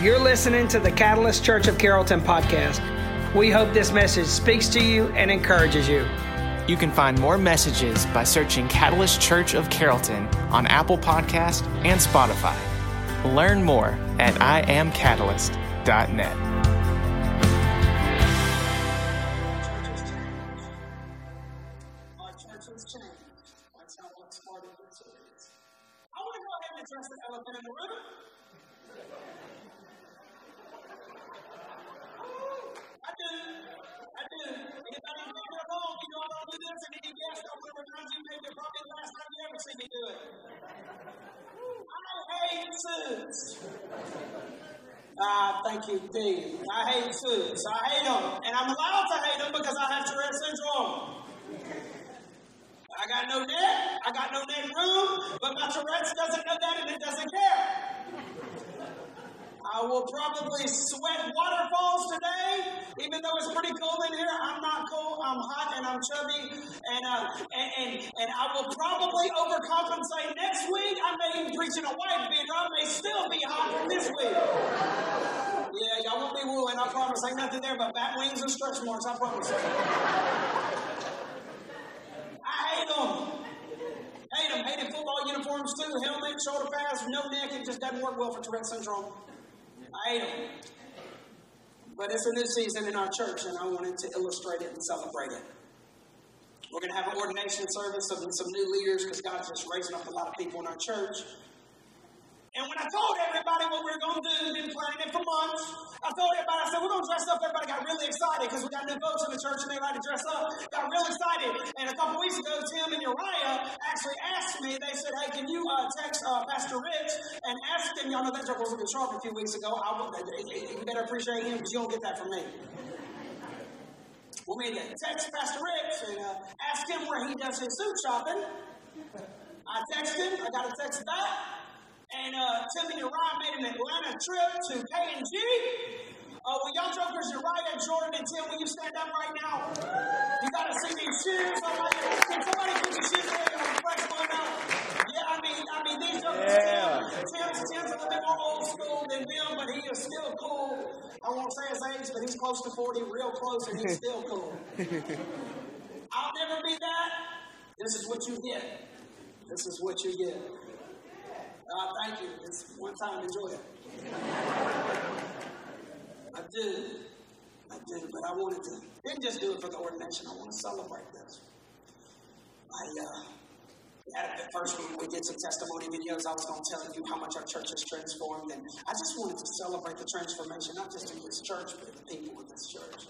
You're listening to the Catalyst Church of Carrollton podcast. We hope this message speaks to you and encourages you. You can find more messages by searching Catalyst Church of Carrollton on Apple Podcast and Spotify. Learn more at iamcatalyst.net. Thank you, Dave. I hate suits. I hate them. And I'm allowed to hate them because I have Tourette syndrome. I got no neck. I got no neck room. But my Tourette's doesn't know that and it doesn't care. I will probably sweat waterfalls today, even though it's pretty cold in here. I'm not cold. I'm hot and I'm chubby, and uh, and, and, and I will probably overcompensate next week. I may even preach in a white beater. I may still be hot from this week. Yeah, y'all won't be wooing, I promise. Ain't nothing there but bat wings and stretch marks, I promise. I hate them. Hate them. Hated football uniforms too. Helmet, shoulder pads, no neck. It just doesn't work well for Tourette syndrome. But it's a new season in our church, and I wanted to illustrate it and celebrate it. We're going to have an ordination service of some new leaders because God's just raising up a lot of people in our church. And when I told everybody what we were going to do, we've been planning it for months, I told everybody, I said, we're going to dress up. Everybody got really excited because we got new folks in the church and they like to dress up. Got real excited. And a couple weeks ago, Tim and Uriah actually asked me, they said, hey, can you uh, text uh, Pastor Rich and ask him, y'all know that joke was in sharp a few weeks ago. I, you better appreciate him because you don't get that from me. Well, we text Pastor Rich and uh, ask him where he does his suit shopping. I text him, I got a text back. And uh, Tim and Uriah made an Atlanta trip to K&G. Uh, well, y'all jokers, Uriah, Jordan, and Tim, will you stand up right now? You got to see these shoes. I'm like, can somebody put your shoes in and flex one out? Yeah, I mean, I mean, these jokers, yeah. Tim, Tim's, Tim's a little bit more old school than them, but he is still cool. I won't say his age, but he's close to 40, real close, and he's still cool. I'll never be that. This is what you get. This is what you get. God, thank you. It's one time, enjoy it. I did. I did, but I wanted to, didn't just do it for the ordination. I want to celebrate this. I, uh, at the first, we, we did some testimony videos. I was going to tell you how much our church has transformed. And I just wanted to celebrate the transformation, not just in this church, but in the people of this church.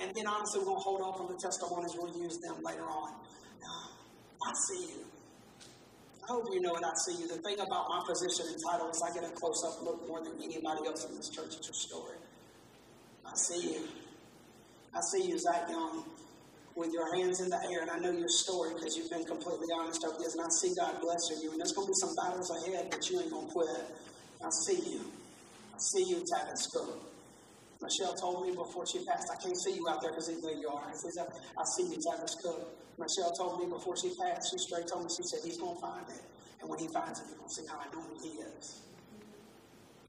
And then, honestly, we're going to hold off on the testimonies. We'll use them later on. Uh, I see you. I hope you know what I see you. The thing about my position and title is I get a close up look more than anybody else in this church at your story. I see you. I see you, Zach Young, with your hands in the air, and I know your story because you've been completely honest over this, and I see God blessing you. And there's going to be some battles ahead, but you ain't going to quit. I see you. I see you, Tavis Cook. Michelle told me before she passed, I can't see you out there because there you are. I, says, I see you, Tavis Cook. Michelle told me before she passed, she straight told me, she said, he's going to find it. And when he finds it, you're going to see how anointed he is.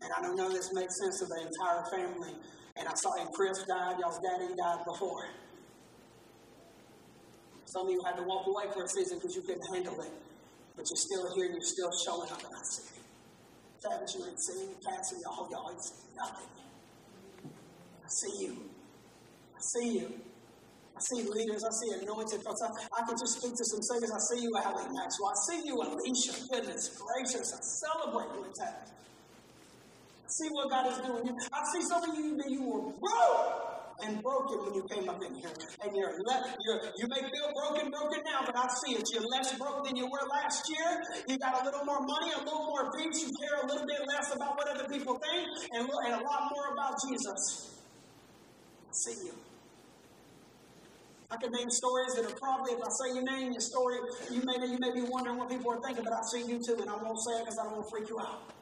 And I don't know this makes sense to the entire family. And I saw him, Chris died, y'all's daddy died before. Some of you had to walk away for a season because you couldn't handle it. But you're still here and you're still showing up, and I see you. Travis, you ain't seen Patsy, y'all, y'all ain't seen nothing. See you. I see you. I see leaders. I see anointed folks. I, I can just speak to some singers. I see you, Allie Maxwell. I see you, Alicia. Goodness gracious. I celebrate you in that. I see what God is doing. I see some of you, that you were broke and broken when you came up in here. And you're, left, you're you may feel broken, broken now, but I see it. You're less broke than you were last year. You got a little more money, a little more peace. You care a little bit less about what other people think, and, and a lot more about Jesus see you. I can name stories that are probably, if I say your name, your story, you may, you may be wondering what people are thinking, but I see you too, and I won't say it because I don't want to freak you out.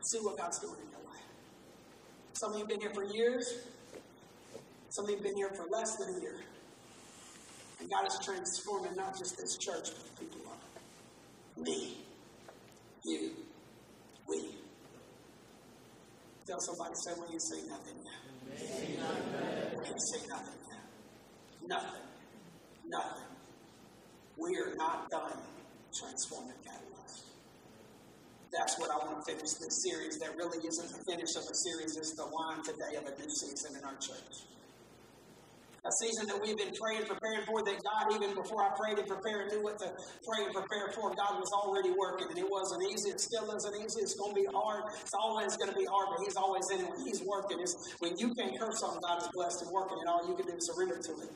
See what God's doing in your life. Some of you have been here for years. Some of you have been here for less than a year. And God is transforming not just this church, but the people of. Me. You. We. Tell somebody, say, well, you see nothing yet. You see nothing. Nothing. Nothing. We are not done transforming Catalyst. That's what I want to finish this series. That really isn't the finish of a series, it's the line today of a new season in our church a season that we've been praying, preparing for, that God, even before I prayed and prepared, knew what to pray and prepare for. God was already working, and it wasn't easy. It still isn't easy. It's going to be hard. It's always going to be hard, but He's always in it He's working. It's when you can't curse on God is blessed and working, and all you can do is surrender to it.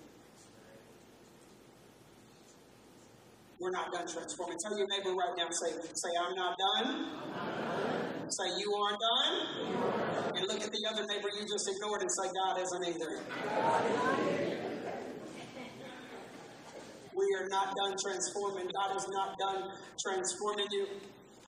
We're not done transforming. Tell your neighbor right now, say, say, I'm not done. Done. Say, you aren't done. You are. And look at the other neighbor you just ignored and say, God isn't either. Not done transforming. God is not done transforming you.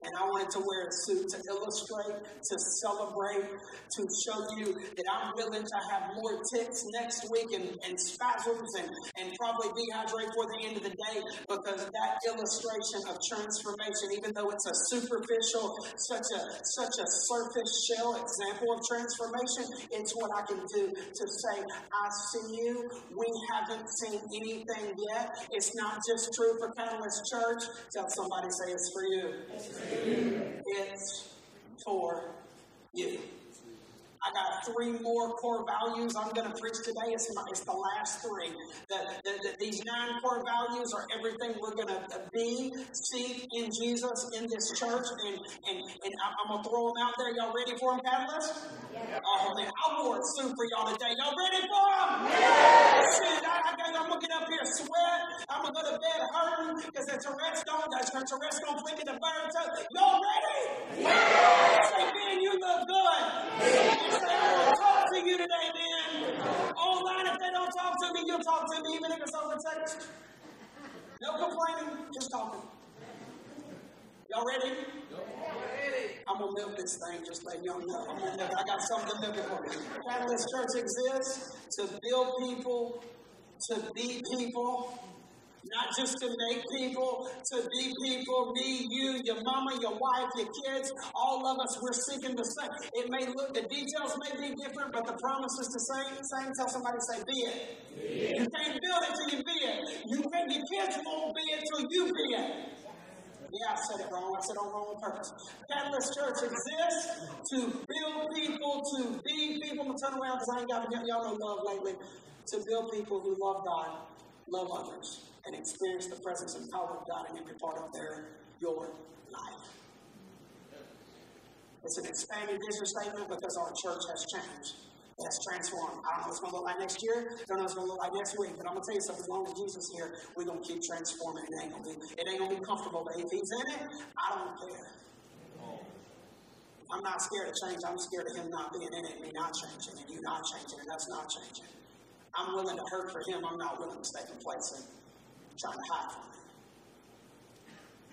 And I wanted to wear a suit to illustrate, to celebrate, to show you that I'm willing to have more ticks next week and, and spasms and, and probably dehydrate for the end of the day because that illustration of transformation, even though it's a superficial, such a such a surface shell example of transformation, it's what I can do to say, I see you. We haven't seen anything yet. It's not just true for Catalyst Church. Tell somebody, say it's for you. It's for it's for you. I got three more core values I'm going to preach today. It's, my, it's the last three. The, the, the, these nine core values are everything we're going to be, see in Jesus in this church. And, and, and I'm going to throw them out there. Y'all ready for them, Catalyst? Yeah. Oh, man. I wore a suit for y'all today. Y'all ready for them? Yeah. I, I, I'm going to get up here sweat. I'm going to go to bed hurting because the Tourette's don't, the Tourette's don't flick in the bird. Y'all ready? Yeah. Say, man, you look good. Say, I to talk to you today, man. Online, if they don't talk to me, you'll talk to me, even if it's over text. No complaining, just talking. Y'all ready? I'm gonna milk this thing, just let y'all know. I'm gonna milk. I got something to it for. Catalyst Church exists to build people, to be people, not just to make people, to be people, me, you, your mama, your wife, your kids, all of us, we're seeking the same. It may look, the details may be different, but the promise is the same. Same, tell somebody, say, be it. It. You can't build it till you be it. You can't, your kids won't be it till you be it. Yeah, I said it wrong. I said it wrong on purpose. Catalyst Church exists to build people, to be people. I'm going to turn around because I ain't got to y'all no love lately. To build people who love God, love others and experience the presence and power of God in every part of their your life. It's an expanded vision statement because our church has changed. It has transformed. I don't know what it's going to look like next year. I don't know what it's going to look like next week. But I'm going to tell you something. As long as Jesus is here, we're going to keep transforming. It ain't going to be, comfortable. But if he's in it, I don't care. I'm not scared of change. I'm scared of him not being in it, me not changing, and you not changing, and us not changing. I'm willing to hurt for him. I'm not willing to stay complacent trying to hide from it.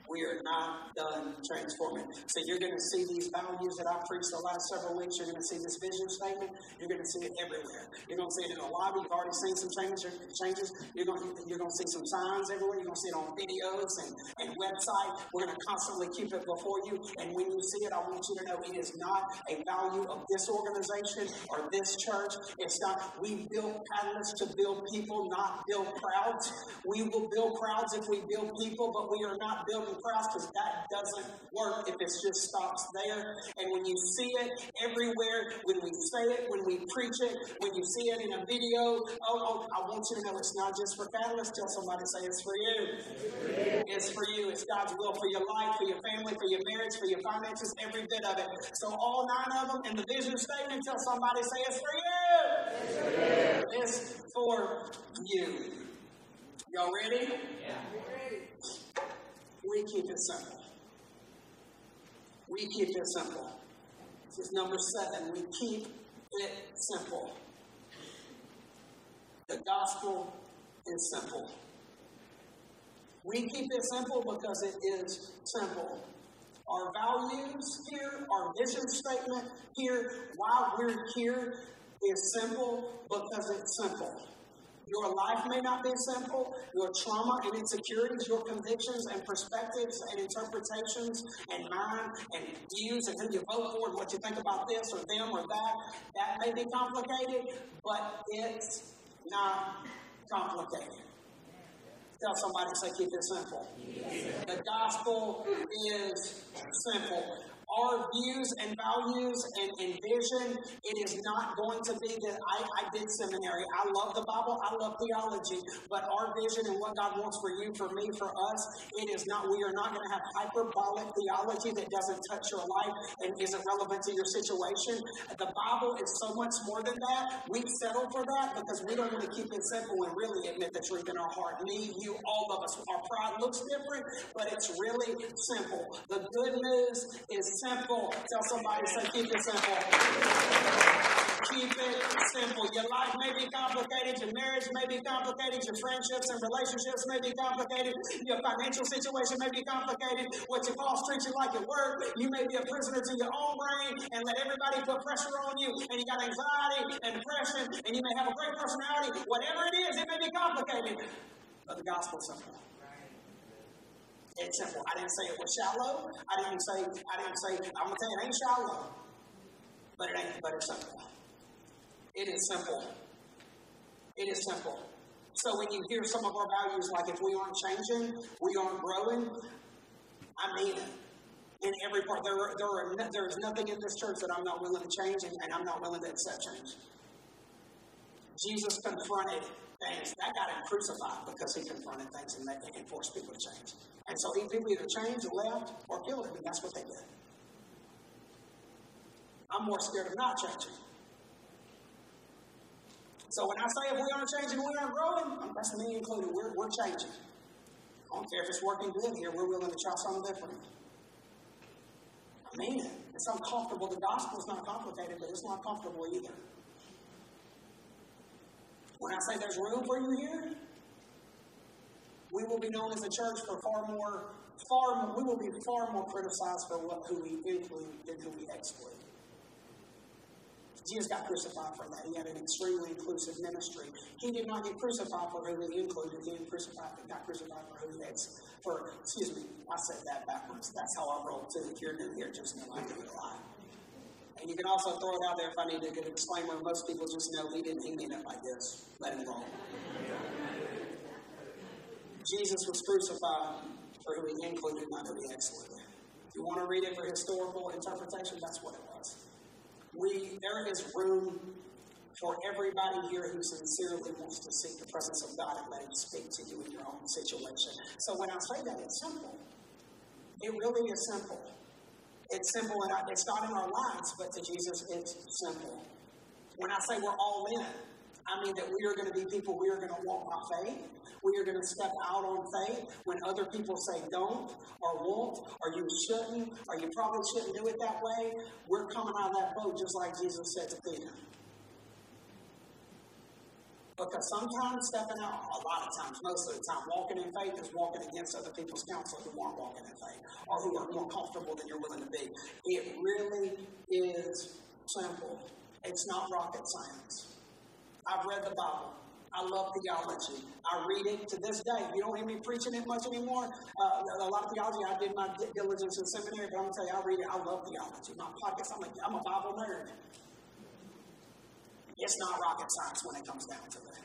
We are not done transforming. So you're going to see these values that I've preached the last several weeks. You're going to see this vision statement. You're going to see it everywhere. You're going to see it in the lobby. You've already seen some changes. Changes. You're going to, you're going to see some signs everywhere. You're going to see it on videos and, and website. We're going to constantly keep it before you. And when you see it, I want you to know it is not a value of this organization or this church. It's not. We build catalysts to build people, not build crowds. We will build crowds if we build people, but we are not building cross because that doesn't work if it just stops there. And when you see it everywhere, when we say it, when we preach it, when you see it in a video, oh, oh I want you to know it's not just for Catalyst. Tell somebody, say it's for you. It's for you. It's God's will for your life, for your family, for your marriage, for your finances, every bit of it. So all nine of them in the vision statement, tell somebody, say it's for you. It's for you. It's for you. Y'all ready? Yeah we keep it simple. We keep it simple. This is number seven. We keep it simple. The gospel is simple. We keep it simple because it is simple. Our values here, our vision statement here, why we're here is simple because it's simple. Your life may not be simple. Your trauma and insecurities, your convictions and perspectives and interpretations and mind and views and who you vote for and what you think about this or them or that, that may be complicated, but it's not complicated. Tell somebody, to say, keep it simple. The gospel is simple our views and values and, and vision, it is not going to be that I, I did seminary. I love the Bible, I love theology, but our vision and what God wants for you, for me, for us, it is not, we are not going to have hyperbolic theology that doesn't touch your life and isn't relevant to your situation. The Bible is so much more than that. We settle for that because we don't want to keep it simple and really admit the truth in our heart. Me, you, all of us. Our pride looks different, but it's really simple. The good news is simple. Tell somebody, say, keep it simple. Keep it simple. Your life may be complicated, your marriage may be complicated, your friendships and relationships may be complicated, your financial situation may be complicated, what your boss treats you like at work, you may be a prisoner to your own brain and let everybody put pressure on you, and you got anxiety and depression, and you may have a great personality. Whatever it is, it may be complicated, but the gospel's simple. It's simple. I didn't say it was shallow. I didn't say, I didn't say, I'm gonna tell you it ain't shallow. But it ain't, but it's simple. It is simple. It is simple. So when you hear some of our values, like if we aren't changing, we aren't growing, I mean it. In every part, there, are, there, are, there is nothing in this church that I'm not willing to change, and, and I'm not willing to accept change. Jesus confronted things. That got him crucified because he confronted things and, and forced people to change. And so people either changed, or left, or killed him, and that's what they did. I'm more scared of not changing. So when I say if we aren't changing, we aren't growing, um, that's me included. We're, we're changing. I don't care if it's working good here, we're willing to try something different. I mean it. It's uncomfortable. The gospel is not complicated, but it's not comfortable either. When I say there's room for you here, we will be known as a church for far more, far more, we will be far more criticized for what, who we include than who we exclude. Jesus got crucified for that. He had an extremely inclusive ministry. He did not get crucified for who he included. He crucified, got crucified for who ex, for, excuse me, I said that backwards. That's how I roll too. If you're new here, just know I did a lie. And you can also throw it out there if I need to get a disclaimer. Most people just know he didn't, mean it like this. Let him go. Jesus was crucified for who he included, not who he excluded. If you want to read it for historical interpretation, that's what it was. We, there is room for everybody here who sincerely wants to seek the presence of God and let Him speak to you in your own situation. So when I say that, it's simple. It really is simple. It's simple, and it's not in our lives, but to Jesus, it's simple. When I say we're all in, I mean that we are going to be people, we are going to walk by faith. We are going to step out on faith when other people say don't or won't or you shouldn't or you probably shouldn't do it that way. We're coming out of that boat just like Jesus said to Peter. Because sometimes stepping out, a lot of times, most of the time, walking in faith is walking against other people's counsel who aren't walking in faith or who are more comfortable than you're willing to be. It really is simple. It's not rocket science. I've read the Bible. I love theology. I read it to this day. You don't hear me preaching it much anymore. Uh, a lot of theology, I did my diligence in seminary, but I'm going to tell you, I read it. I love theology. My podcast, I'm a, I'm a Bible nerd. It's not rocket science when it comes down to it.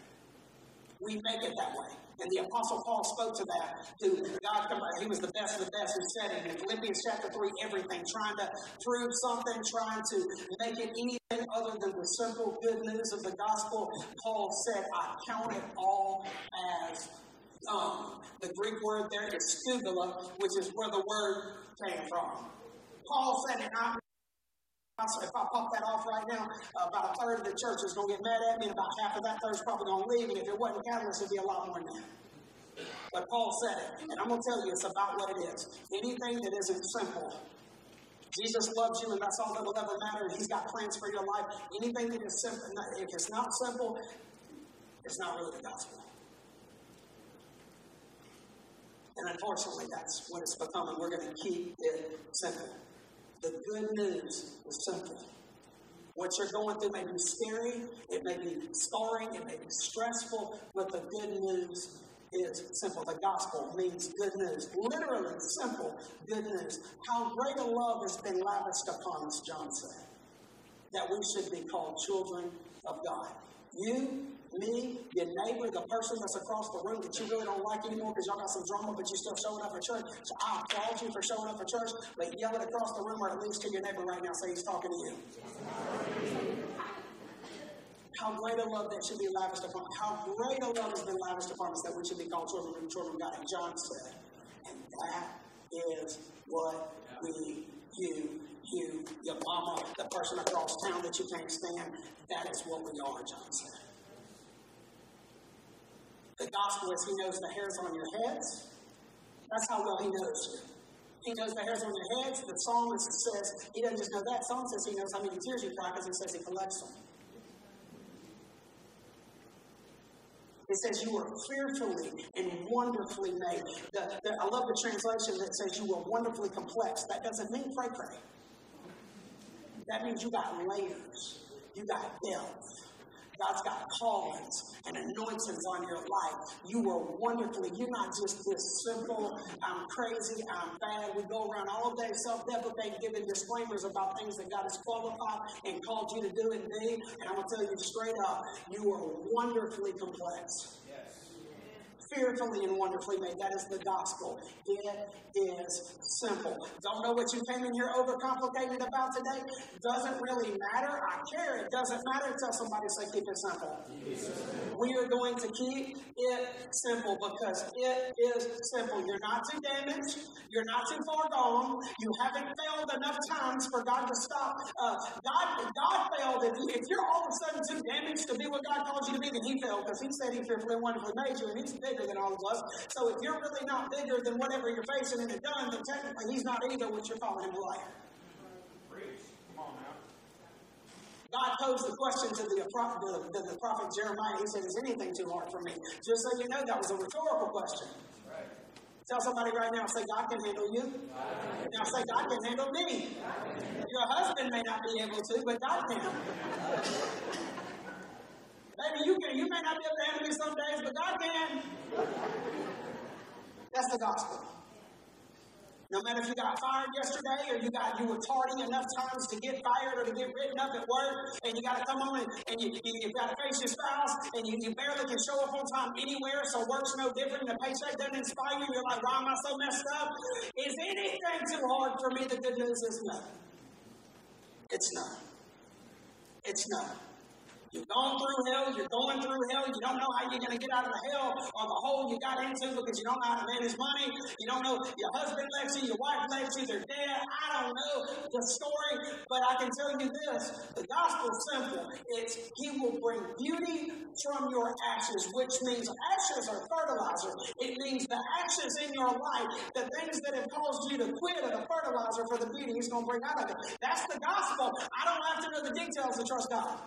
We make it that way. And the Apostle Paul spoke to that. To God, he was the best of the best who said it. In Philippians chapter 3, everything, trying to prove something, trying to make it anything other than the simple good news of the gospel. Paul said, I count it all as the Greek word there is skubala, which is where the word came from. Paul said it, I so if I pop that off right now, uh, about a third of the church is going to get mad at me, and about half of that third is probably going to leave. And if it wasn't catalyst, it'd be a lot more than that. But Paul said it, and I'm going to tell you, it's about what it is. Anything that isn't simple. Jesus loves you, and that's all that will ever matter. He's got plans for your life. Anything that is simple, if it's not simple, it's not really the gospel. And unfortunately, that's what it's become, and we're going to keep it simple. The good news is simple. What you're going through may be scary, it may be scarring, it may be stressful, but the good news is simple. The gospel means good news. Literally, simple, good news. How great a love has been lavished upon us, John said, that we should be called children of God. You, me, your neighbor, the person that's across the room that you really don't like anymore because y'all got some drama, but you're still showing up at church. So I applaud you for showing up at church, but yell it across the room or at least to your neighbor right now, say he's talking to you. How great a love that should be lavished upon us. How great a love has been lavished upon us that we should be called children of children of God. And John said, and that is what we, you, you, your mama, the person across town that you can't stand, that is what we are, John said. The gospel is he knows the hairs on your heads. That's how well he knows you. He knows the hairs on your heads. The psalmist says, he doesn't just know that. Psalm says he knows how many tears you cry because he says he collects them. It says you were fearfully and wonderfully made. The, the, I love the translation that says you were wonderfully complex. That doesn't mean pray pray. That means you got layers. You got depth. God's got callings and anointings on your life. You are wonderfully, you're not just this simple, I'm crazy, I'm bad. We go around all day self deprecating, giving disclaimers about things that God has qualified and called you to do and be. And I'm going to tell you straight up, you are wonderfully complex fearfully and wonderfully made. That is the gospel. It is simple. Don't know what you came in here overcomplicated about today? Doesn't really matter. I care. It doesn't matter. Tell somebody, say, keep it simple. We are going to keep it simple because it is simple. You're not too damaged. You're not too far gone. You haven't failed enough times for God to stop. Uh, God, God failed. If, you, if you're all of a sudden too damaged to be what God called you to be, then He failed because He said He fearfully and wonderfully made you, and He's bigger bigger than all of us. So if you're really not bigger than whatever you're facing and have done, then technically he's not either, which you're calling him a liar. Preach. Come on now. God posed the question to the, the, the, prophet Jeremiah. He said, Is anything too hard for me? Just so you know, that was a rhetorical question. Right. Tell somebody right now, say, God can handle you. Now say, God can handle me. Your husband may not be able to, but God can. Maybe you can. You may not be able to handle me some days, but God can. That's the gospel. No matter if you got fired yesterday or you got you were tardy enough times to get fired or to get written up at work, and you got to come home and, and you, you, got to face your spouse, and you, you barely can show up on time anywhere, so work's no different, and the paycheck doesn't inspire you, you're like, why am I so messed up? Is anything too hard for me? The good news is no. It's not. It's not. You've gone through hell, you're going through hell, you don't know how you're going to get out of the hell or the hole you got into because you don't know how to manage money. You don't know your husband left you, your wife left you, they're dead. I don't know the story, but I can tell you this the gospel is simple. It's He will bring beauty from your ashes, which means ashes are fertilizer. It means the ashes in your life, the things that have caused you to quit are the fertilizer for the beauty He's going to bring out of it. That's the gospel. I don't have to know the details to trust God.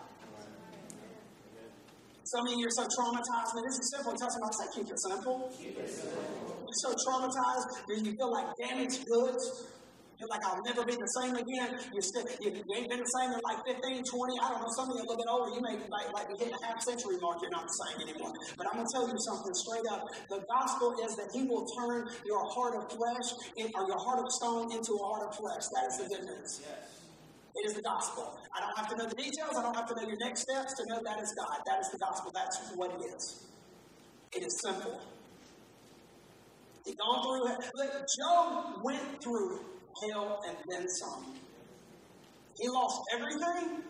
Some of you are so traumatized. Man, this is simple. Tell somebody, say, keep it simple. You're so traumatized that you feel like damaged goods. You're like, I'll never be the same again. You, still, you, you ain't been the same in like 15, 20. I don't know. Some of you a little bit older. You may be like, like hitting a half century mark. You're not the same anymore. But I'm going to tell you something straight up. The gospel is that He will turn your heart of flesh in, or your heart of stone into a heart of flesh. That is the news. Yes. It is the gospel. I don't have to know the details. I don't have to know your next steps to know that is God. That is the gospel. That's what it is. It is simple. He's gone through it. Look, Job went through hell and then some. He lost everything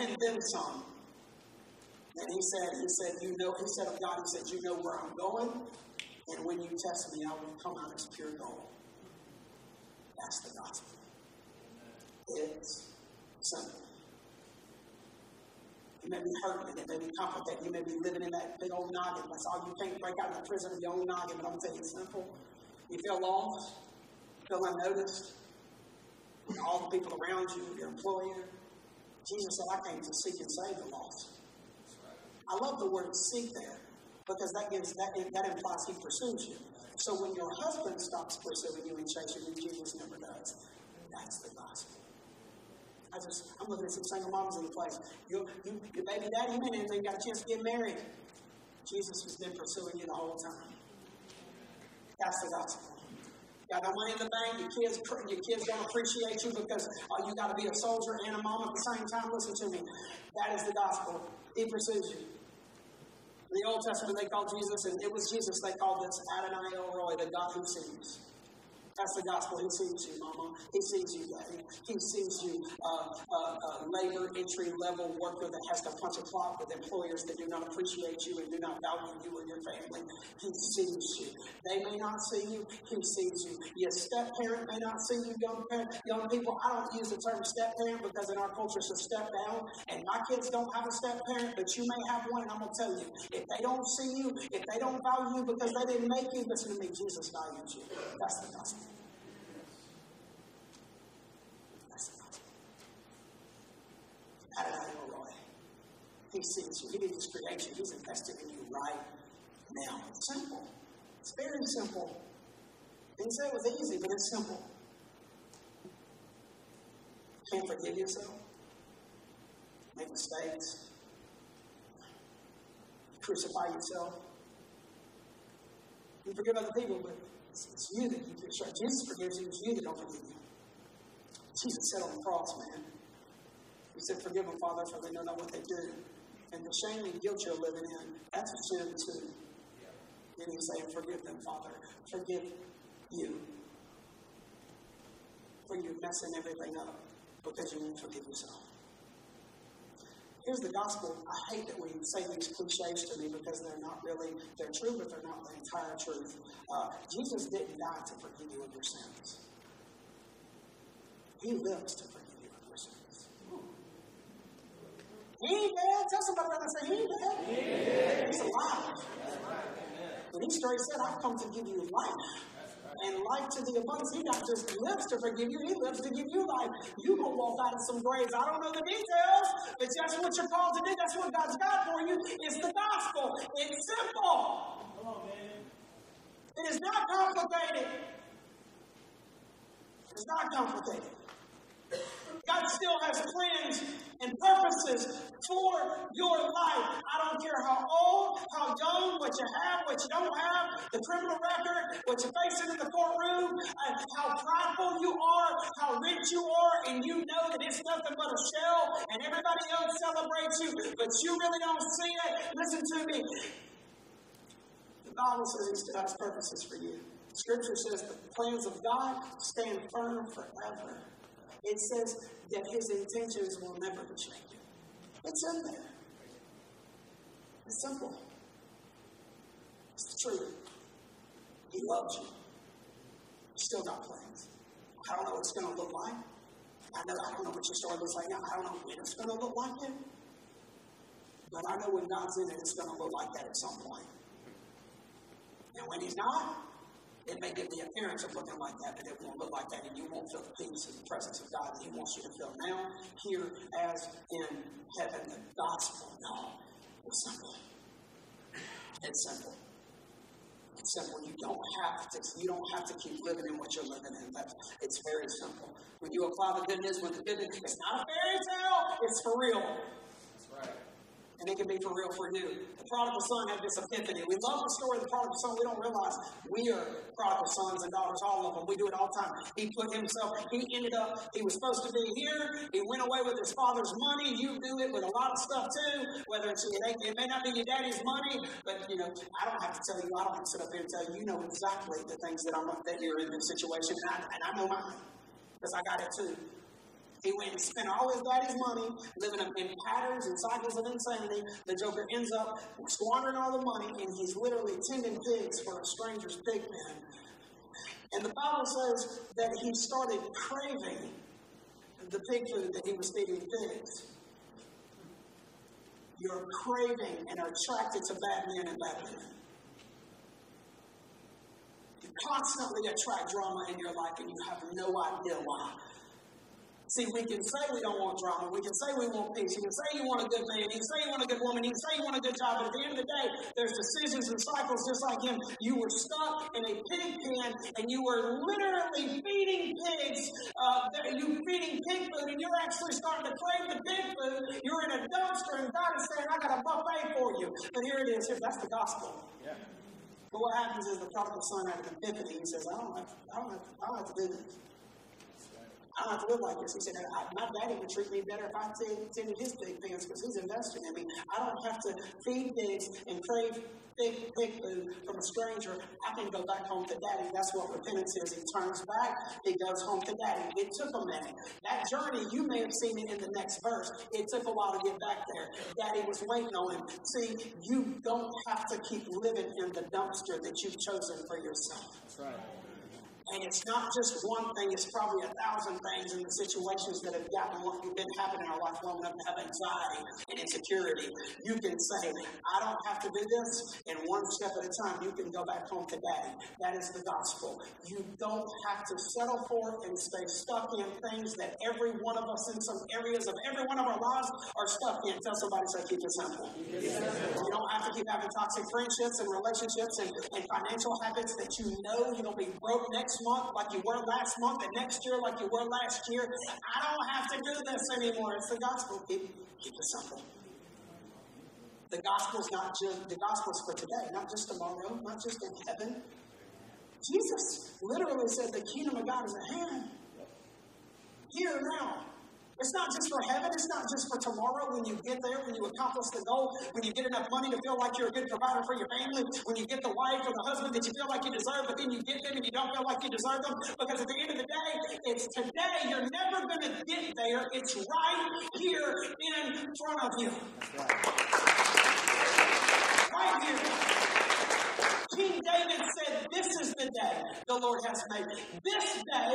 and then some. And he said, he said, you know, he said of God, he said, you know where I'm going, and when you test me, I will come out as pure gold. That's the gospel. It's simple. You may be hurting, it may be complicated, you may be living in that big old noggin. That's all you can't break out of the prison of your own noggin, but I'm going to tell you it's simple. You feel lost, you feel unnoticed, all the people around you, your employer. Jesus said, I came to seek and save the lost. I love the word seek there because that gives that, that implies he pursues you. So when your husband stops pursuing you and chasing you, Jesus never does. That's the gospel. I just, I'm looking at some single moms in the place. You, you, your baby daddy, even got a chance to get married. Jesus has been pursuing you the whole time. That's the gospel. Got no money in the bank. Your kids, your kids don't appreciate you because uh, you got to be a soldier and a mom at the same time. Listen to me. That is the gospel. He pursues you. In the Old Testament, they called Jesus, and it was Jesus they called this Adonai El Roi, the God who sees. That's the gospel. He sees you, mama. He sees you, daddy. He sees you, uh, uh, uh, labor entry level worker that has to punch a clock with employers that do not appreciate you and do not value you and your family. He sees you. They may not see you. He sees you. Your step parent may not see you, young parent, young people. I don't use the term step parent because in our culture it's a step down, and my kids don't have a step parent, but you may have one. And I'm gonna tell you, if they don't see you, if they don't value you because they didn't make you, listen to me. Jesus values you. That's the gospel. He sees you. He his creation. He's invested in you right now. It's simple. It's very simple. Didn't say it was easy, but it's simple. Can't forgive yourself. Make mistakes. Crucify yourself. You forgive other people, but it's, you that you short. Jesus forgives you. It's you that don't forgive you. Jesus said on the cross, man. He said, Forgive them, Father, for they know not what they do. And the shame and guilt you're living in, that's a sin too. And he's saying, Forgive them, Father. Forgive you. For you're messing everything up because you won't forgive yourself. Here's the gospel. I hate that we say these cliches to me because they're not really, they're true, but they're not the entire truth. Uh, Jesus didn't die to forgive you of your sins. He lives to forgive. He ain't. Tell somebody around and say, He ain't dead. He's alive. But he straight said, I've come to give you life. And life to the abundance. He not just lives to forgive you, he lives to give you life. You gonna walk out of some graves. I don't know the details, but that's what you're called to do. That's what God's got for you. It's the gospel. It's simple. On, It is not complicated. It's not complicated. God still has plans and purposes for your life. I don't care how old, how young, what you have, what you don't have, the criminal record, what you're facing in the courtroom, how prideful you are, how rich you are, and you know that it's nothing but a shell, and everybody else celebrates you, but you really don't see it. Listen to me. The Bible says He still has purposes for you. Scripture says the plans of God stand firm forever it says that his intentions will never be shaken. It's in there. It's simple. It's the truth. He loves you. Still got plans. I don't know what it's going to look like. I know I don't know what your story looks like now. I don't know when it's going to look like it. But I know when God's in it, it's going to look like that at some point. And when He's not, it may give the appearance of looking like that, but it won't look like that, and you won't feel the peace and the presence of God that He wants you to feel now, here, as in heaven. The gospel, no, it's simple. It's simple. It's simple. You don't have to. You don't have to keep living in what you're living in. But it's very simple. When you apply the good news, when the good news, it's not a fairy tale. It's for real and it can be for real for you. The prodigal son had this epiphany. We love the story of the prodigal son. We don't realize we are prodigal sons and daughters, all of them. We do it all the time. He put himself, he ended up, he was supposed to be here. He went away with his father's money. You do it with a lot of stuff too, whether it's, it may not be your daddy's money, but you know, I don't have to tell you, I don't have to sit up here and tell you, you know exactly the things that I'm, that you're in this situation, and I, and I know mine, because I got it too. He went and spent all his daddy's money, living up in patterns and cycles of insanity. The Joker ends up squandering all the money, and he's literally tending pigs for a stranger's pig pen. And the Bible says that he started craving the pig food that he was feeding pigs. You're craving and are attracted to bad men and bad women. You constantly attract drama in your life, and you have no idea why. See, we can say we don't want drama. We can say we want peace. You can say you want a good man. You can say you want a good woman. You can say you want a good job. But at the end of the day, there's decisions and cycles just like him. You were stuck in a pig pen and you were literally feeding pigs. Uh, you feeding pig food and you're actually starting to crave the pig food. You're in a dumpster and God is saying, I got a buffet for you. But here it is. Here, that's the gospel. Yeah. But what happens is the prodigal son had an epiphany. He says, I don't have, I don't have, I don't have to do this. I don't have to live like this. He said, my daddy would treat me better if I tended his big pants because he's investing in me. I don't have to feed pigs and crave big pig food from a stranger. I can go back home to daddy. That's what repentance is. He turns back, he goes home to daddy. It took a minute. That journey, you may have seen it in the next verse. It took a while to get back there. Daddy was waiting on him. See, you don't have to keep living in the dumpster that you've chosen for yourself. That's right. And it's not just one thing, it's probably a thousand things in the situations that have gotten been having in our life long enough to have anxiety and insecurity. You can say, I don't have to do this, and one step at a time, you can go back home to daddy. That is the gospel. You don't have to settle for and stay stuck in things that every one of us in some areas of every one of our lives are stuck in. Tell somebody, say, keep it simple. You don't have to keep having toxic friendships and relationships and, and financial habits that you know you're going to be broke next month like you were last month, and next year like you were last year. I don't have to do this anymore. It's the gospel. Keep, keep it simple. The gospel's not just the gospel's for today, not just tomorrow, not just in heaven. Jesus literally said the kingdom of God is at hand. Here now. It's not just for heaven. It's not just for tomorrow when you get there, when you accomplish the goal, when you get enough money to feel like you're a good provider for your family, when you get the wife or the husband that you feel like you deserve, but then you get them and you don't feel like you deserve them. Because at the end of the day, it's today. You're never going to get there. It's right here in front of you. Right here. King David said, This is the day the Lord has made. This day,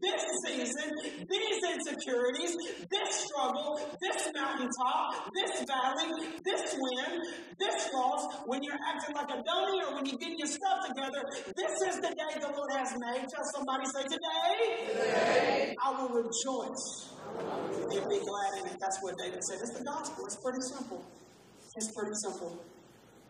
this season, these insecurities, this struggle, this mountaintop, this valley, this wind, this loss, when you're acting like a dummy or when you're getting your stuff together, this is the day the Lord has made. Tell somebody, say, Today, today. I will rejoice and be glad in it. That's what David said. It's the gospel. It's pretty simple. It's pretty simple.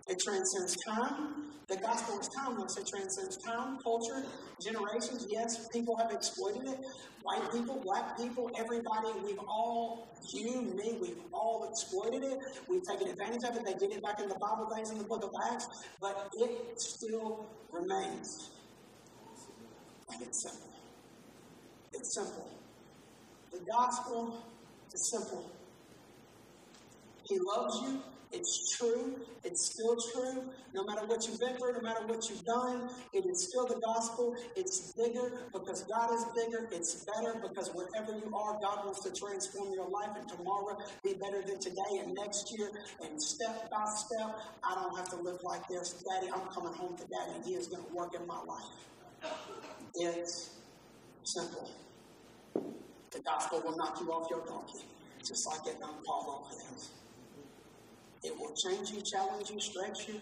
It transcends time. The gospel is timeless. It transcends time, culture, generations. Yes, people have exploited it. White people, black people, everybody, we've all, you, me, we've all exploited it. We've taken advantage of it. They did it back in the Bible days in the book of Acts, but it still remains. And it's simple. It's simple. The gospel is simple. He loves you. It's true. It's still true. No matter what you've been through, no matter what you've done, it is still the gospel. It's bigger because God is bigger. It's better because wherever you are, God wants to transform your life and tomorrow be better than today and next year. And step by step, I don't have to live like this. Daddy, I'm coming home to Daddy, He is going to work in my life. It's simple. The gospel will knock you off your donkey, just like it knocked Paul off his. It will change you, challenge you, stretch you.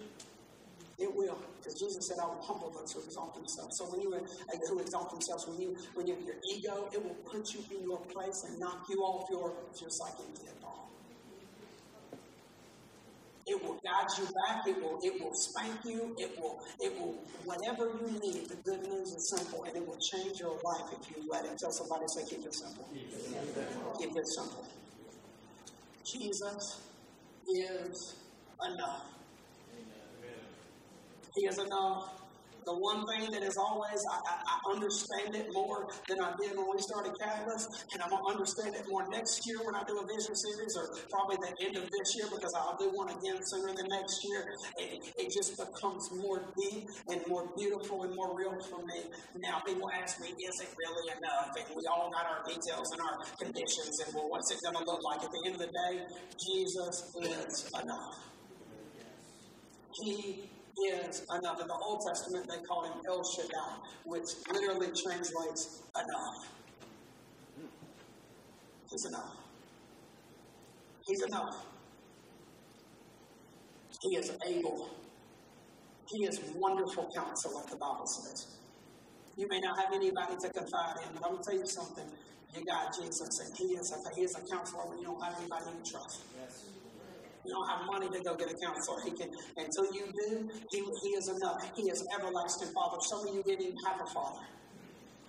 It will, because Jesus said, "I will humble those who exalt themselves." So when you who exalt themselves, when you when you have your ego, it will put you in your place and knock you off your just like it did Paul. It will guide you back. It will it will spank you. It will it will whatever you need. The good news is simple, and it will change your life if you let it. Tell somebody, say, keep it simple. Keep it simple. Jesus is enough. He is enough. The one thing that is always, I, I, I, understand it more than I did when we started Catalyst, and I'm going to understand it more next year when I do a vision series, or probably the end of this year because I'll do one again sooner than next year. It, it just becomes more deep and more beautiful and more real for me. Now, people ask me, is it really enough? And we all got our details and our conditions, and well, what's it going to look like? At the end of the day, Jesus is enough. He is enough. In the Old Testament, they call him El Shaddai, which literally translates enough. He's enough. He's enough. He is able. He is wonderful counsel, like the Bible says. You may not have anybody to confide in, but I'm going to tell you something. You got Jesus, and He is a, he is a counselor when you don't have anybody you trust. Yes. You don't have money to go get a counselor. He can until you do, he, he is enough. He is everlasting Father. Some of you didn't even have a father.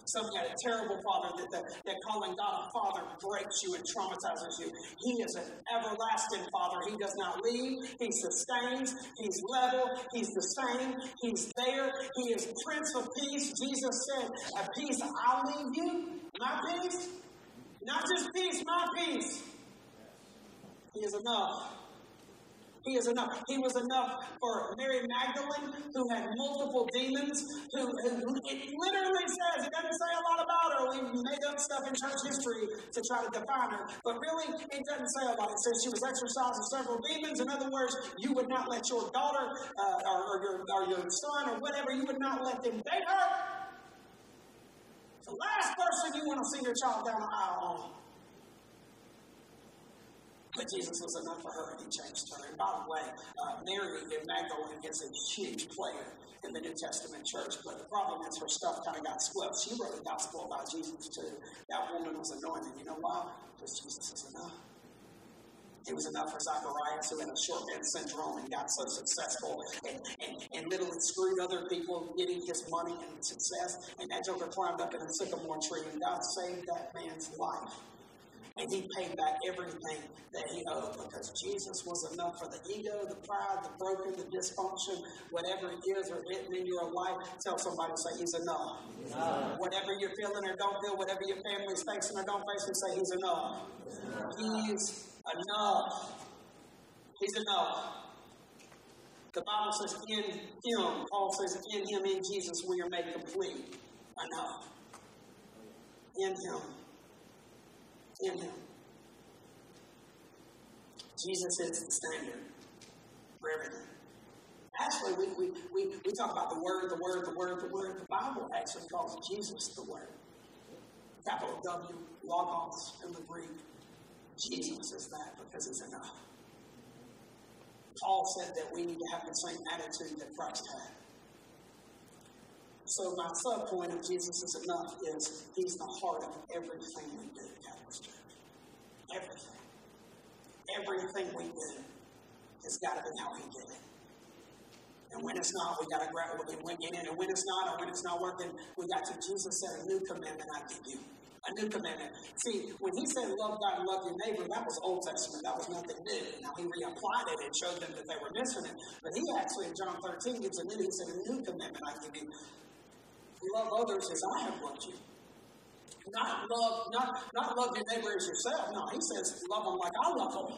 Some had a terrible father that, that, that calling God a father breaks you and traumatizes you. He is an everlasting Father. He does not leave. He sustains. He's level. He's the same. He's there. He is Prince of Peace. Jesus said, A peace I'll leave you. My peace. Not just peace, my peace. He is enough. He is enough. He was enough for Mary Magdalene, who had multiple demons, who, who it literally says, it doesn't say a lot about her. We made up stuff in church history to try to define her. But really, it doesn't say a lot. It says she was exorcising several demons. In other words, you would not let your daughter uh, or, or, your, or your son or whatever, you would not let them date her. The last person you want to see your child down the aisle on. But Jesus was enough for her and he changed her. And by the way, uh, Mary in Magdalene is a huge player in the New Testament church. But the problem is her stuff kind of got split. She wrote a gospel about Jesus too. That woman was anointed. You know why? Because Jesus is enough. It was enough for Zacchaeus, who had a short man syndrome and got so successful and, and, and literally screwed other people getting his money and success. And that joker climbed up in a sycamore tree, and God saved that man's life. And he paid back everything that he owed because Jesus was enough for the ego, the pride, the broken, the dysfunction, whatever it is or written in your life. Tell somebody, say, He's enough. enough. Whatever you're feeling or don't feel, whatever your family's facing or don't face, say, He's enough. He's enough. He's enough. The Bible says, in Him, Paul says, in Him, in Jesus, we are made complete. Enough. In Him Him. Jesus is the standard for everything. Actually, we, we, we, we talk about the Word, the Word, the Word, the Word. The Bible actually calls Jesus the Word. Capital W, Logos in the Greek. Jesus is that because it's enough. Paul said that we need to have the same attitude that Christ had. So my sub point of Jesus is enough is He's the heart of everything we do. Everything. Everything we do has got to be how He did it. And when it's not, we got to grab it in. And when it's not, or when it's not working, we got to. Jesus said, "A new commandment I give you." A new commandment. See, when he said love God and love your neighbor, that was Old Testament. That was nothing new. Now he reapplied it and showed them that they were missing it. But he actually in John 13 gives a new, he said, a new commandment I give you. Love others as I have loved you. Not love, not, not love your neighbor as yourself. No, he says love them like I love them.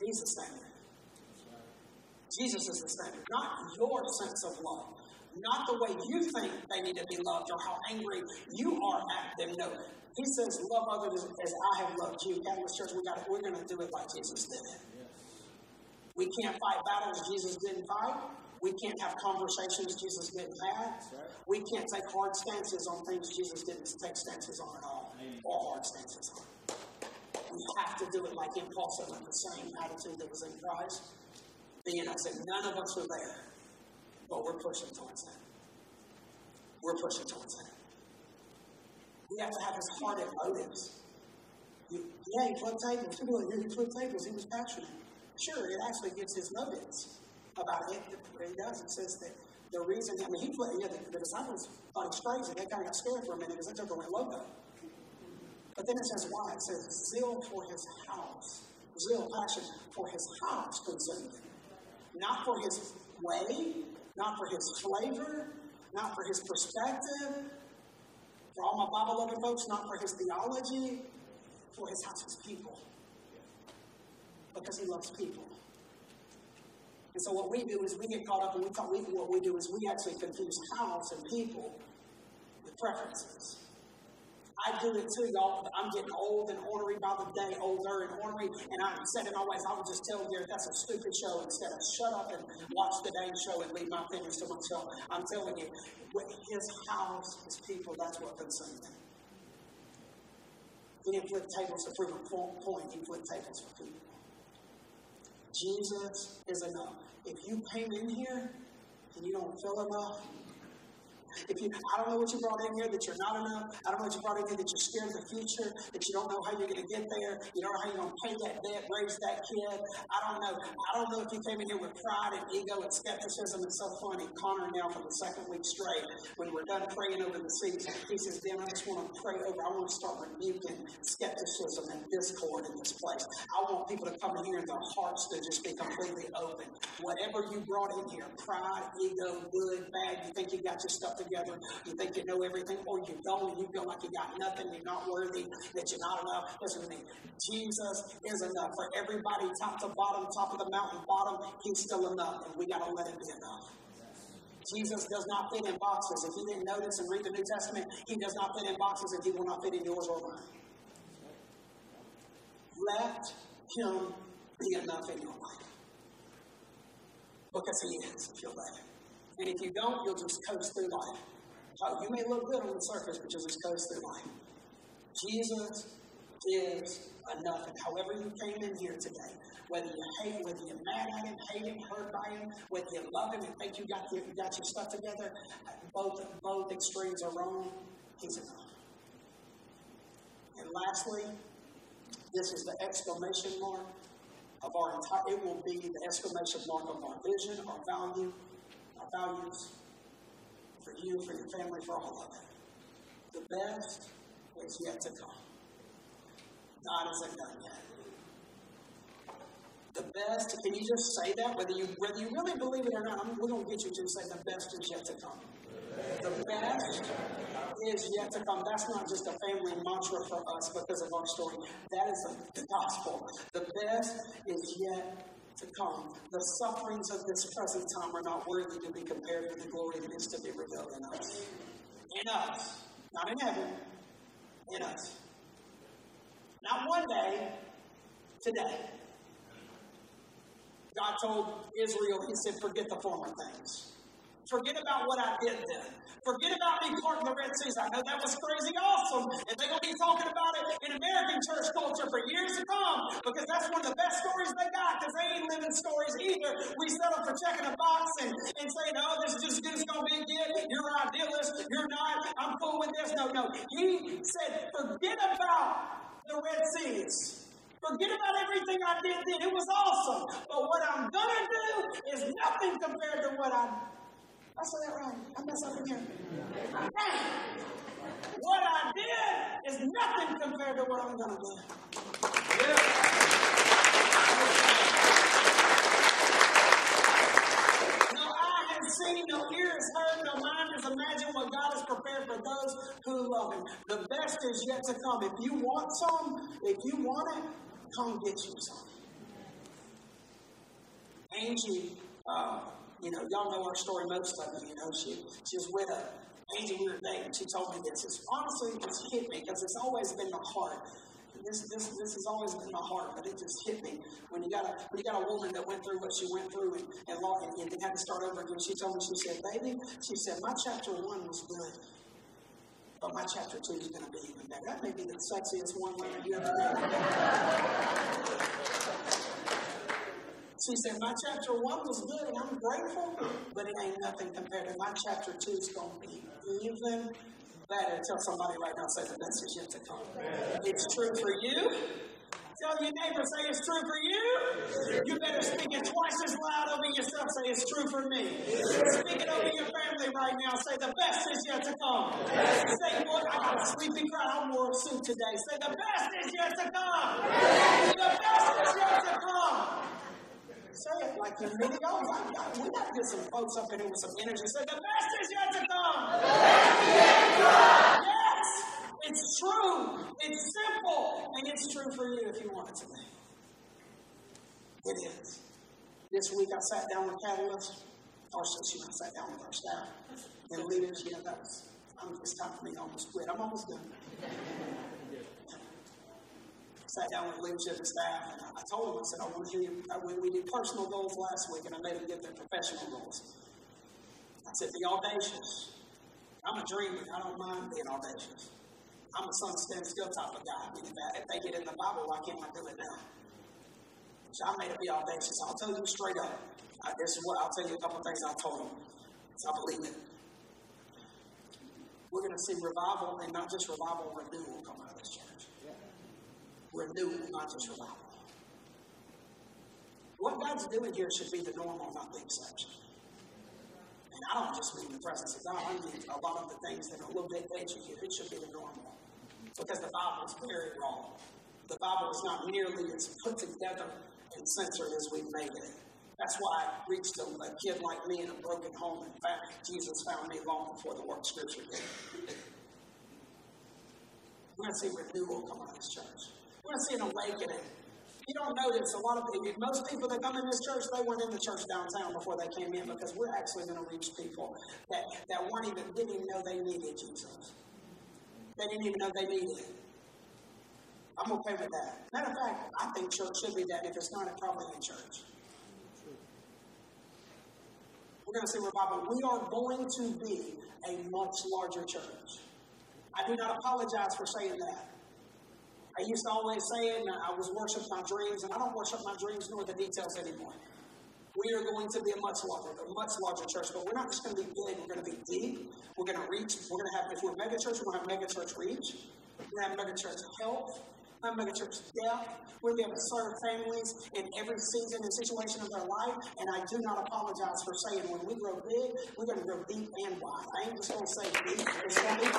He's the standard. Jesus is the standard, not your sense of love, not the way you think they need to be loved or how angry you are at them. No, he says, "Love others as I have loved you." Catholic Church, we got We're going to do it like Jesus did it. We can't fight battles Jesus didn't fight. We can't have conversations Jesus didn't have. Right. We can't take hard stances on things Jesus didn't take stances on at all, Amen. or hard stances on. We have to do it like said, with the same attitude that was in Christ. Then I said, none of us are there, but we're pushing towards that. We're pushing towards that. We have to have his heart and motives. You, yeah, he flipped tables. People are he flipped tables. He was passionate. Sure, it actually gets his motives about it. He does. It says that the reason, I mean, he put, yeah, the, the disciples thought he's crazy. They kind of got scared for a minute because they took away logo. But then it says why? It says zeal for his house. Zeal, passion for his house consumed him. Not for his way, not for his flavor, not for his perspective. For all my Bible loving folks, not for his theology, for his house, his people. Because he loves people. And so what we do is we get caught up and we talk, we, what we do is we actually confuse house and people with preferences. I do it too, y'all. I'm getting old and ornery by the day, older and ornery, and I'm set in my ways. I would just tell Garrett that's a stupid show instead of shut up and watch the dang show and leave my fingers to myself. I'm telling you, his house, his people, that's what consumes him. He didn't flip tables to prove a point, he flipped tables for people. Jesus is enough. If you came in here and you don't feel enough, If you, I don't know what you brought in here that you're not enough. I don't know what you brought in here that you're scared of the future, that you don't know how you're going to get there. You don't know how you're going to pay that debt, raise that kid. I don't know. I don't know if you came in here with pride and ego and skepticism. It's so funny. Connor now for the second week straight, when we're done praying over the seats, he says, Dan, I just want to pray over. I want to start rebuking skepticism and discord in this place. I want people to come in here and their hearts to just be completely open. Whatever you brought in here, pride, ego, good, bad, you think you got your stuff together, you think you know everything, oh, or you don't, and you feel like you got nothing, you're not worthy, that you're not enough. Listen to me. Jesus is enough. For everybody, top to bottom, top of the mountain, bottom, he's still enough, and we got to let him be enough. Jesus does not fit in boxes. If you didn't notice and read the New Testament, he does not fit in boxes and he will not fit in yours or mine. Let him be enough in your life. Because he is, if you'll let him. And if you don't, you'll just coast through life. You may look good on the surface, but you'll just coast through life. Jesus is enough. And however you came in here today, whether you hate, whether you're mad at him, hate him, hurt by him, whether you love him and think you got your, you got your stuff together, both, both extremes are wrong. He's enough. And lastly, this is the exclamation mark of our entire, it will be the exclamation mark of our vision, our value, values for you, for your family, for all of it. The best is yet to come. God isn't done yet. The best, can you just say that? Whether you whether you really believe it or not, I'm, we're going to get you to say the best is yet to come. The best is yet to come. That's not just a family mantra for us because of our story. That is the, the gospel. The best is yet to come. The sufferings of this present time are not worthy to be compared with the glory that is to be revealed in us. In us. Not in heaven. In us. Not one day, today. God told Israel, He said, forget the former things. Forget about what I did then. Forget about me parting the Red Seas. I know that was crazy awesome. And they're going to be talking about it in American church culture for years to come because that's one of the best stories they got because they ain't living stories either. We settle for checking a box and, and saying, oh, this is just as going to be good. You're an idealist. You're not. I'm cool with this. No, no. He said, forget about the Red Seas. Forget about everything I did then. It was awesome. But what I'm going to do is nothing compared to what I I said that right. I messed up again. What I did is nothing compared to what I'm going to do. No eye has seen, no ear has heard, no mind has imagined what God has prepared for those who love Him. The best is yet to come. If you want some, if you want it, come get you some. Angie, uh, you know, y'all know our story, most of you, you know, she, she was with a we were dating. She told me this. It's honestly, it just hit me because it's always been my heart. This, this, this has always been my heart, but it just hit me when you got a when you got a woman that went through what she went through and and, and, and had to start over again. She told me, she said, "Baby," she said, "my chapter one was good, but my chapter two is going to be even better. That may be the sexiest one you ever met." She said, My chapter one was good and I'm grateful, but it ain't nothing compared to my chapter two is going to be even better. Tell somebody right now, say the best is yet to come. It's true for you. Tell your neighbor, say it's true for you. You better speak it twice as loud over yourself. Say it's true for me. Speak it over your family right now. Say the best is yet to come. Say, Lord, I got a sleepy crowd. I wore a suit today. Say the best is yet to come. The best is yet to come. Say it like you God, God, we got to get some folks up in here with some energy. Say the best is yet to come. Yes, it's true. It's simple, and it's true for you if you want it to be. It is. This week I sat down with Catalyst, or know, I sat down with our staff and leaders. Yeah, that was. I'm, it's time for me to almost quit. I'm almost done sat down with leadership and staff, and I told them, I said, I want to hear you. We, did personal goals last week, and I made them give their professional goals. I said, be audacious. I'm a dreamer. I don't mind being audacious. I'm a sun stand still type of guy. I mean, if, I, if they get in the Bible, why can't I do it now? So I made it be audacious. I'll tell you straight up. I, this is what I'll tell you a couple things I told them. So I believe it. we're going to see revival and not just revival, renewal come out of this church. Renewal, not just revival. What God's doing here should be the normal, not the exception. And I don't just mean the presence of God, I mean a lot of the things that are a little bit edgy here. It should be the normal. Because the Bible is very wrong. The Bible is not nearly as put together and censored as we've made it. That's why I reached a, a kid like me in a broken home. In fact, Jesus found me long before the word scripture did. We're going to see renewal oh, come out of this church. Going to see an awakening. You don't notice a lot of people, most people that come in this church, they weren't in the church downtown before they came in because we're actually going to reach people that, that weren't even, didn't even know they needed Jesus. They didn't even know they needed. I'm okay with that. Matter of fact, I think church should be that. If it's not, it probably ain't church. We're going to see revival. We are going to be a much larger church. I do not apologize for saying that. I used to always say it, and I was worship my dreams, and I don't worship my dreams nor the details anymore. We are going to be a much larger, a much larger church, but we're not just going to be big. We're going to be deep. We're going to reach. We're going to have. If we're a mega church, we're going to have mega church reach. We're going to have mega church health. I'm going to church depth. We're going to be able to serve families in every season and situation of their life. And I do not apologize for saying when we grow big, we're going to grow deep and wide. I ain't just going to say deep, it's going to be.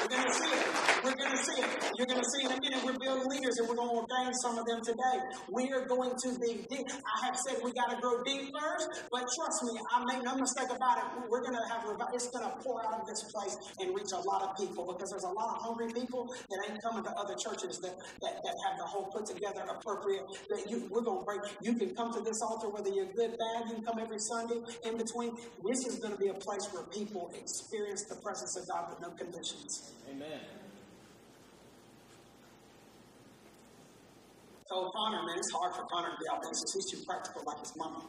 We're going to see it. We're going to see it. You're going to see in a minute we're building leaders and we're going to ordain some of them today. We are going to be deep. I have said we got to grow deep first, but trust me, I make no mistake about it. We're going to have it's going to pour out of this place and reach a lot of people because there's a lot of hungry people that ain't coming to other churches that, that, that have the whole put together appropriate. That you, we're going to break. You can come to this altar whether you're good, bad. You can come every Sunday. In between, this is going to be a place where people experience the presence of God with no conditions. Amen. Told Connor, man, it's hard for Connor to be audacious. He's too practical like his mama.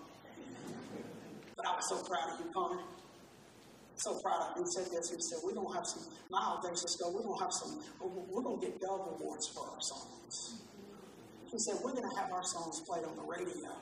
But I was so proud of you, Connor. So proud of you. He said this. He said, we're going to have some, my audacious go, we're going to have some, we're going to get Dove Awards for our songs. He said, we're going to have our songs played on the radio.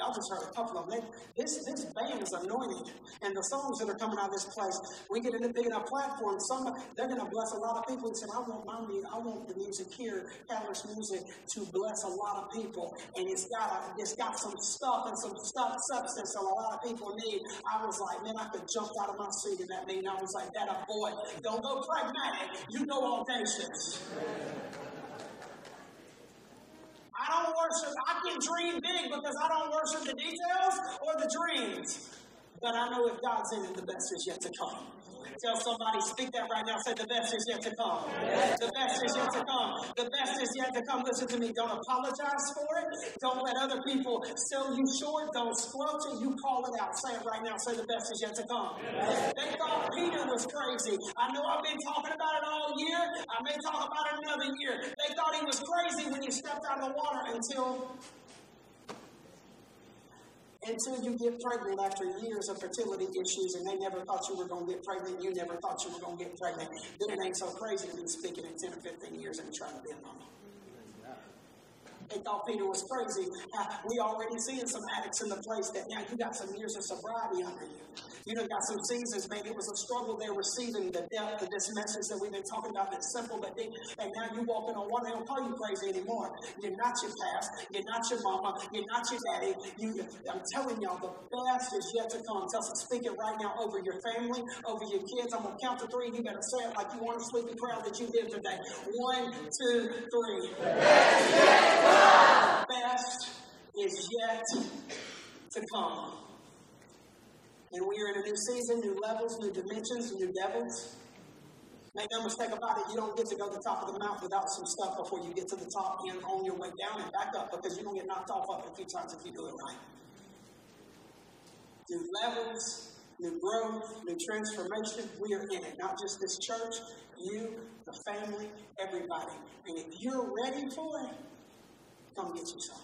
Y'all just heard a couple of them. This, this band is anointed. And the songs that are coming out of this place, we get a big enough platform, some, they're going to bless a lot of people. And said, I want my I want the music here, Catalyst Music, to bless a lot of people. And it's got, a, it's got some stuff and some stuff, substance that a lot of people need. I was like, man, I could jump out of my seat in that meeting. I was like, that a boy. Don't go pragmatic. You go audacious. I don't worship, I can dream big because I don't worship the details or the dreams. But I know if God's in it, the best is yet to come. Tell somebody, speak that right now. Say, the best is yet to come. The best is yet to come. The best is yet to come. Listen to me. Don't apologize for it. Don't let other people sell you short. Don't squelch it. You call it out. Say it right now. Say, the best is yet to come. They thought Peter was crazy. I know I've been talking about it all year. I may talk about it another year. They thought he was crazy when he stepped out of the water until until you get pregnant after years of fertility issues and they never thought you were going to get pregnant, you never thought you were going to get pregnant, then it ain't so crazy to be speaking in 10 or 15 years and trying to be a mama. They thought Peter was crazy. we already seeing some addicts in the place that now you got some years of sobriety under you. You know, got some seasons. Maybe it was a struggle there receiving the depth of this message that we've been talking about that's simple but deep. And now you walking on water. They don't call you crazy anymore. You're not your past. You're not your mama. You're not your daddy. You, I'm telling y'all, the best is yet to come. Tell us, speak it right now over your family, over your kids. I'm going to count to three. You better say it like you want a sleepy crowd that you did today. One, two, three best is yet to come. And we are in a new season, new levels, new dimensions, new devils. Make no mistake about it, you don't get to go to the top of the mountain without some stuff before you get to the top and on your way down and back up because you're going to get knocked off up a few times if you do it right. New levels, new growth, new transformation. We are in it. Not just this church, you, the family, everybody. And if you're ready for it, Come get you some.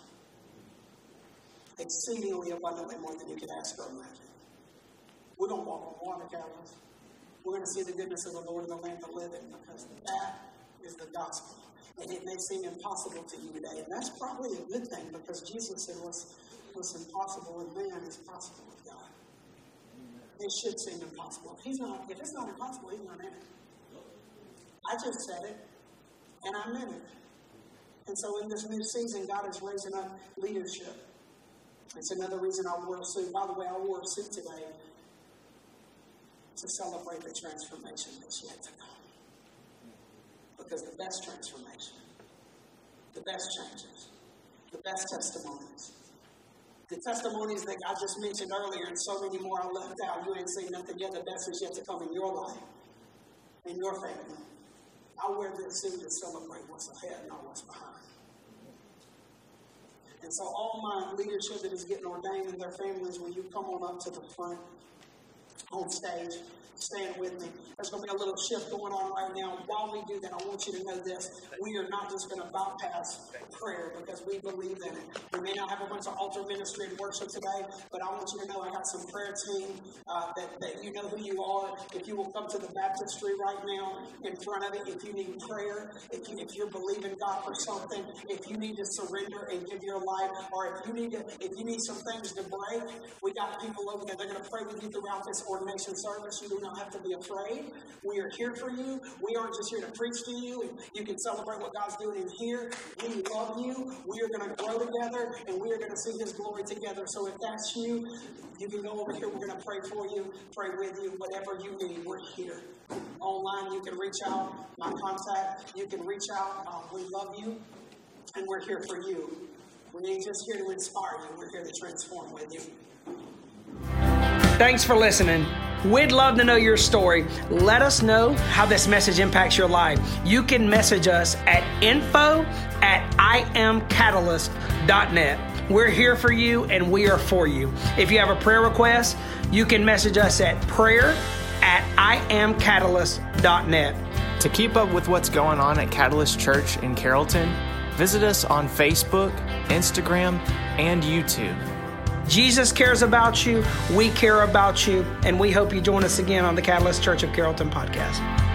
Exceedingly abundantly more than you could ask or imagine. We're going to walk on water, Calvins. We're going to see the goodness of the Lord in the land of the living because that is the gospel. And it may seem impossible to you today. And that's probably a good thing because Jesus said what's, what's impossible with man is possible with God. it should seem impossible. He's not, if it's not impossible, he's not in it. I just said it, and I meant it. And so in this new season, God is raising up leadership. It's another reason I wore a suit. By the way, I wore a suit today to celebrate the transformation that's yet to come. Because the best transformation, the best changes, the best testimonies, the testimonies that I just mentioned earlier, and so many more I left out, you ain't seen nothing yet. The best is yet to come in your life, in your family. I wear this suit to celebrate what's ahead, not what's behind. And so, all my leadership that is getting ordained in their families, when you come on up to the front on stage, stand with me. There's going to be a little shift going on right now. While we do that, I want you to know this. We are not just going to bypass prayer because we believe in it. We may not have a bunch of altar ministry and worship today, but I want you to know I got some prayer team uh, that, that you know who you are. If you will come to the baptistry right now in front of it, if you need prayer, if, you, if you're believing God for something, if you need to surrender and give your life, or if you need to, if you need some things to break, we got people over there. They're going to pray with you throughout this ordination service. You do not have to be afraid. We are here for you. We aren't just here to preach to you. You can celebrate what God's doing in here. We love you. We are going to grow together and we are going to see His glory together. So if that's you, you can go over here. We're going to pray for you, pray with you, whatever you need. We're here. Online, you can reach out. My contact, you can reach out. Uh, we love you and we're here for you. We ain't just here to inspire you, we're here to transform with you. Thanks for listening. We'd love to know your story. Let us know how this message impacts your life. You can message us at info at iamcatalyst.net. We're here for you and we are for you. If you have a prayer request, you can message us at prayer at iamcatalyst.net. To keep up with what's going on at Catalyst Church in Carrollton, visit us on Facebook, Instagram, and YouTube. Jesus cares about you, we care about you, and we hope you join us again on the Catalyst Church of Carrollton podcast.